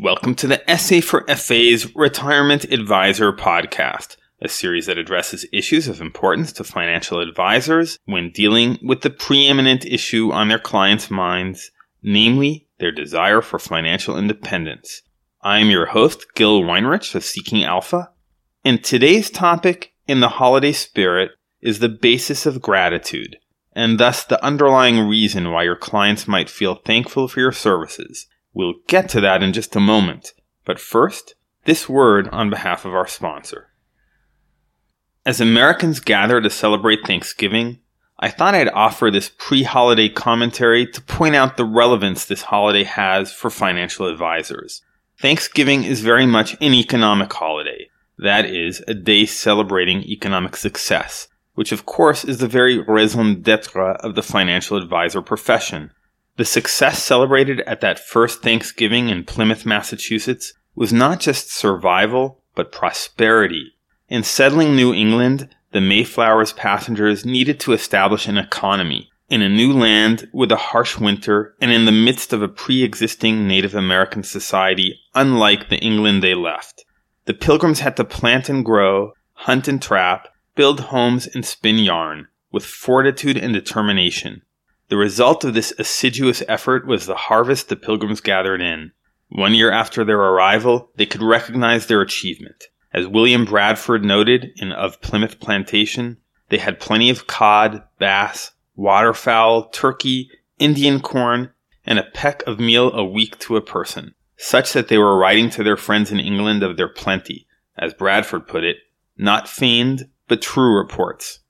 Welcome to the SA for FA's Retirement Advisor podcast, a series that addresses issues of importance to financial advisors when dealing with the preeminent issue on their clients' minds, namely their desire for financial independence. I am your host, Gil Weinrich of Seeking Alpha, and today's topic in the holiday spirit is the basis of gratitude, and thus the underlying reason why your clients might feel thankful for your services We'll get to that in just a moment, but first, this word on behalf of our sponsor. As Americans gather to celebrate Thanksgiving, I thought I'd offer this pre holiday commentary to point out the relevance this holiday has for financial advisors. Thanksgiving is very much an economic holiday, that is, a day celebrating economic success, which of course is the very raison d'etre of the financial advisor profession. The success celebrated at that first Thanksgiving in Plymouth, Massachusetts was not just survival, but prosperity. In settling New England, the Mayflower's passengers needed to establish an economy in a new land with a harsh winter and in the midst of a pre-existing Native American society unlike the England they left. The pilgrims had to plant and grow, hunt and trap, build homes and spin yarn with fortitude and determination. The result of this assiduous effort was the harvest the pilgrims gathered in. One year after their arrival, they could recognize their achievement. As William Bradford noted in Of Plymouth Plantation, they had plenty of cod, bass, waterfowl, turkey, Indian corn, and a peck of meal a week to a person, such that they were writing to their friends in England of their plenty, as Bradford put it, not feigned, but true reports.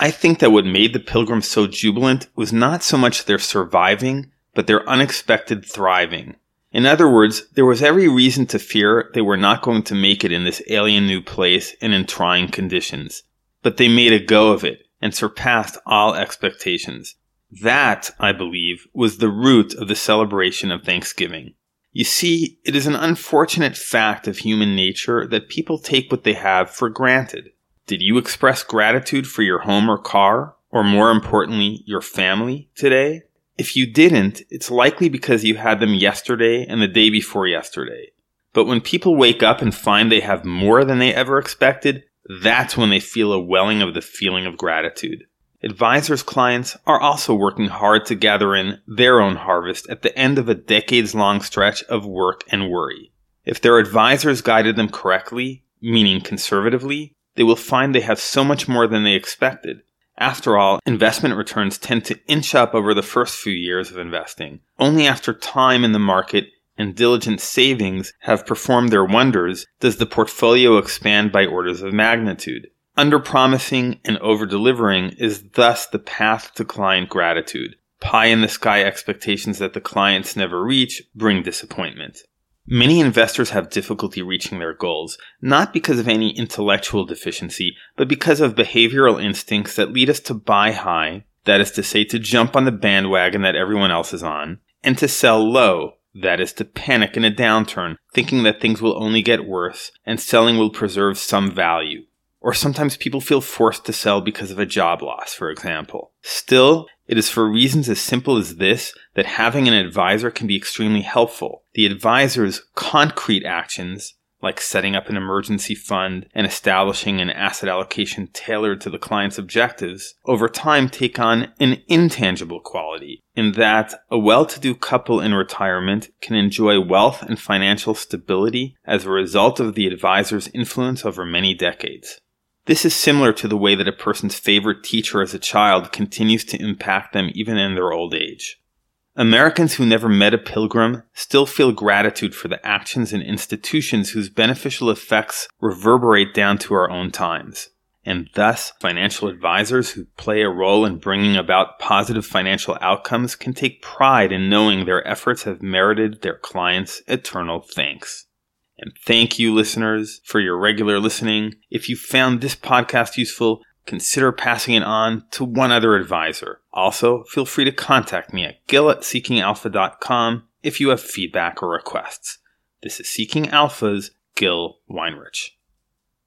I think that what made the pilgrims so jubilant was not so much their surviving, but their unexpected thriving. In other words, there was every reason to fear they were not going to make it in this alien new place and in trying conditions. But they made a go of it and surpassed all expectations. That, I believe, was the root of the celebration of Thanksgiving. You see, it is an unfortunate fact of human nature that people take what they have for granted. Did you express gratitude for your home or car, or more importantly, your family today? If you didn't, it's likely because you had them yesterday and the day before yesterday. But when people wake up and find they have more than they ever expected, that's when they feel a welling of the feeling of gratitude. Advisors' clients are also working hard to gather in their own harvest at the end of a decades long stretch of work and worry. If their advisors guided them correctly, meaning conservatively, they will find they have so much more than they expected. After all, investment returns tend to inch up over the first few years of investing. Only after time in the market and diligent savings have performed their wonders does the portfolio expand by orders of magnitude. Under-promising and over-delivering is thus the path to client gratitude. Pie in the sky expectations that the clients never reach bring disappointment. Many investors have difficulty reaching their goals, not because of any intellectual deficiency, but because of behavioral instincts that lead us to buy high, that is to say, to jump on the bandwagon that everyone else is on, and to sell low, that is to panic in a downturn, thinking that things will only get worse and selling will preserve some value. Or sometimes people feel forced to sell because of a job loss, for example. Still, it is for reasons as simple as this that having an advisor can be extremely helpful. The advisor's concrete actions, like setting up an emergency fund and establishing an asset allocation tailored to the client's objectives, over time take on an intangible quality in that a well-to-do couple in retirement can enjoy wealth and financial stability as a result of the advisor's influence over many decades. This is similar to the way that a person's favorite teacher as a child continues to impact them even in their old age. Americans who never met a pilgrim still feel gratitude for the actions and institutions whose beneficial effects reverberate down to our own times. And thus, financial advisors who play a role in bringing about positive financial outcomes can take pride in knowing their efforts have merited their clients' eternal thanks. And thank you, listeners, for your regular listening. If you found this podcast useful, consider passing it on to one other advisor. Also, feel free to contact me at gil at seekingalpha.com if you have feedback or requests. This is Seeking Alpha's Gil Weinrich.